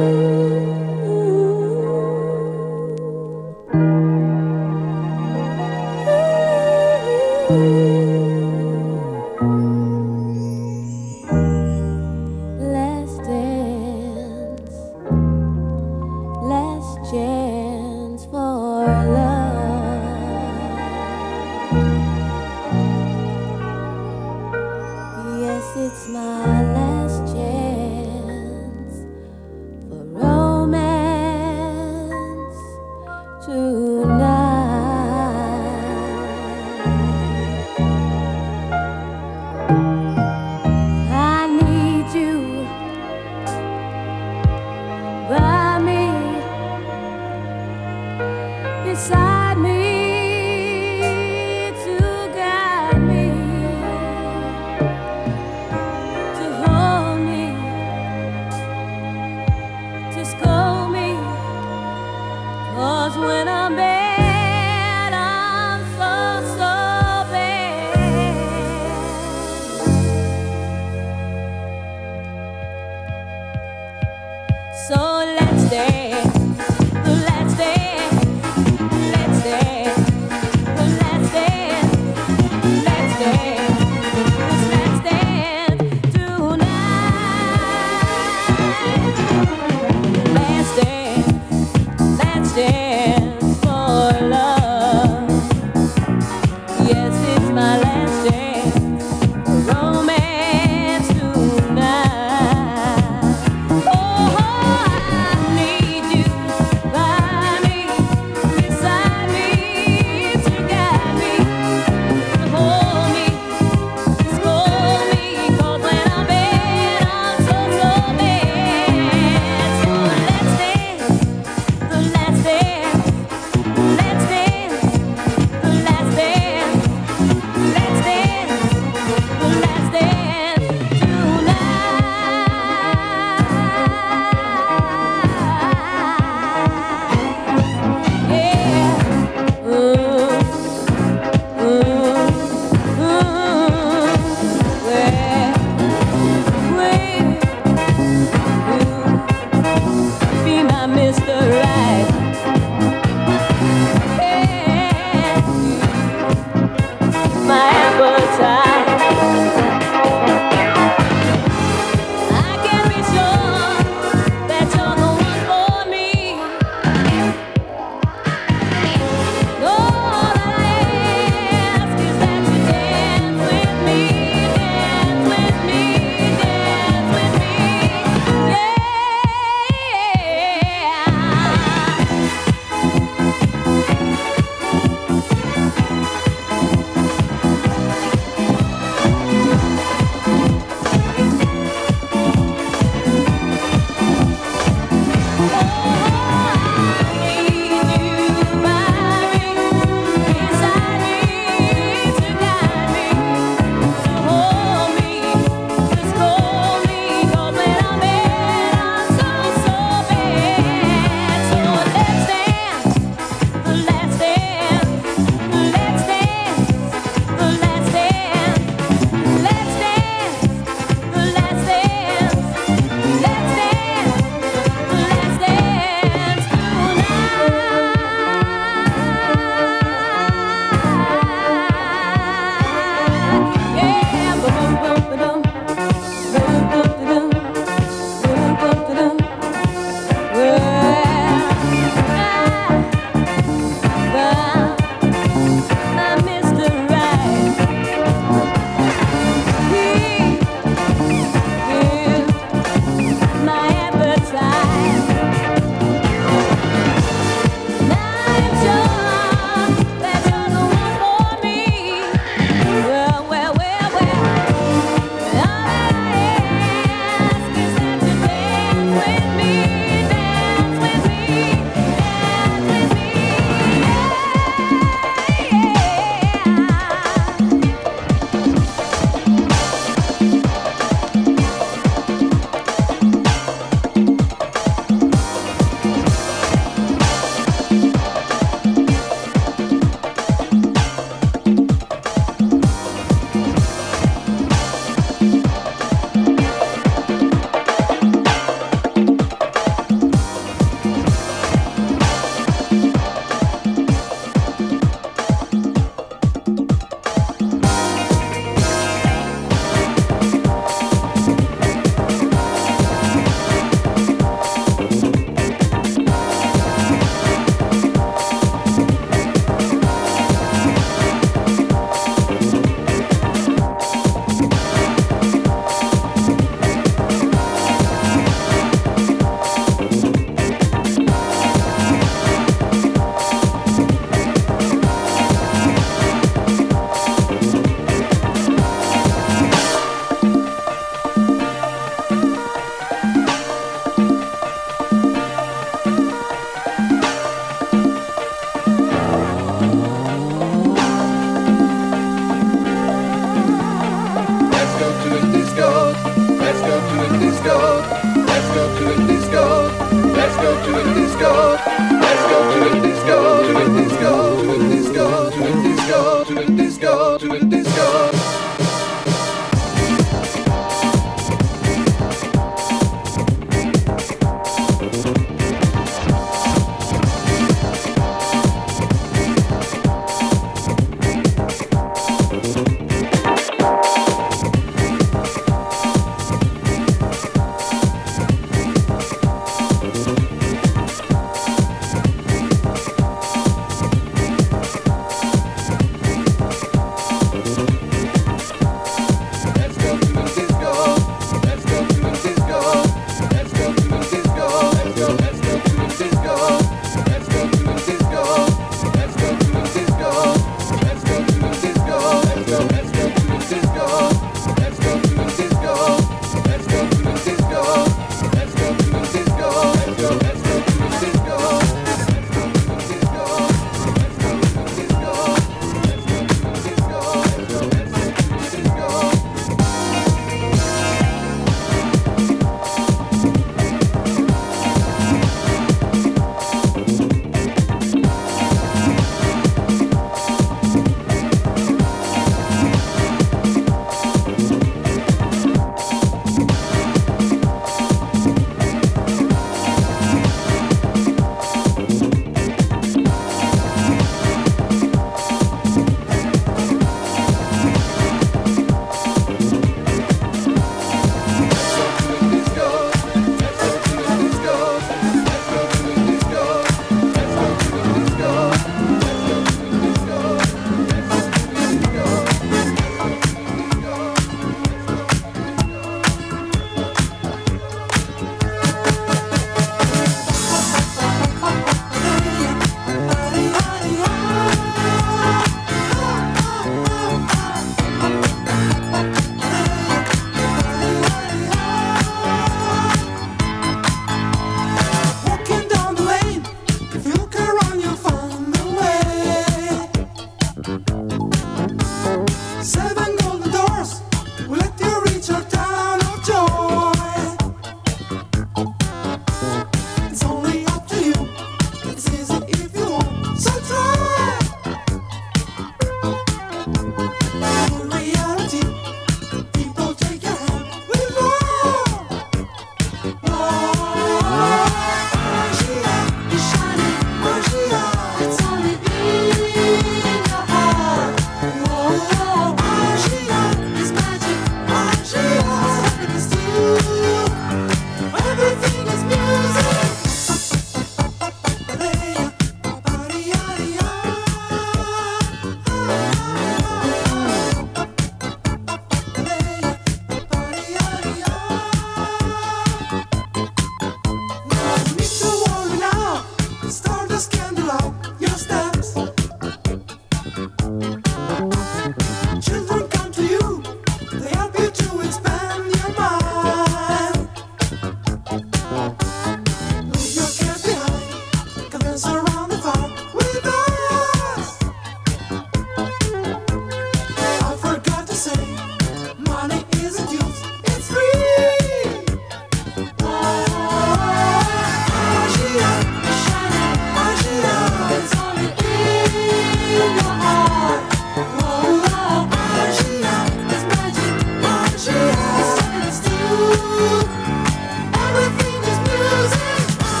Música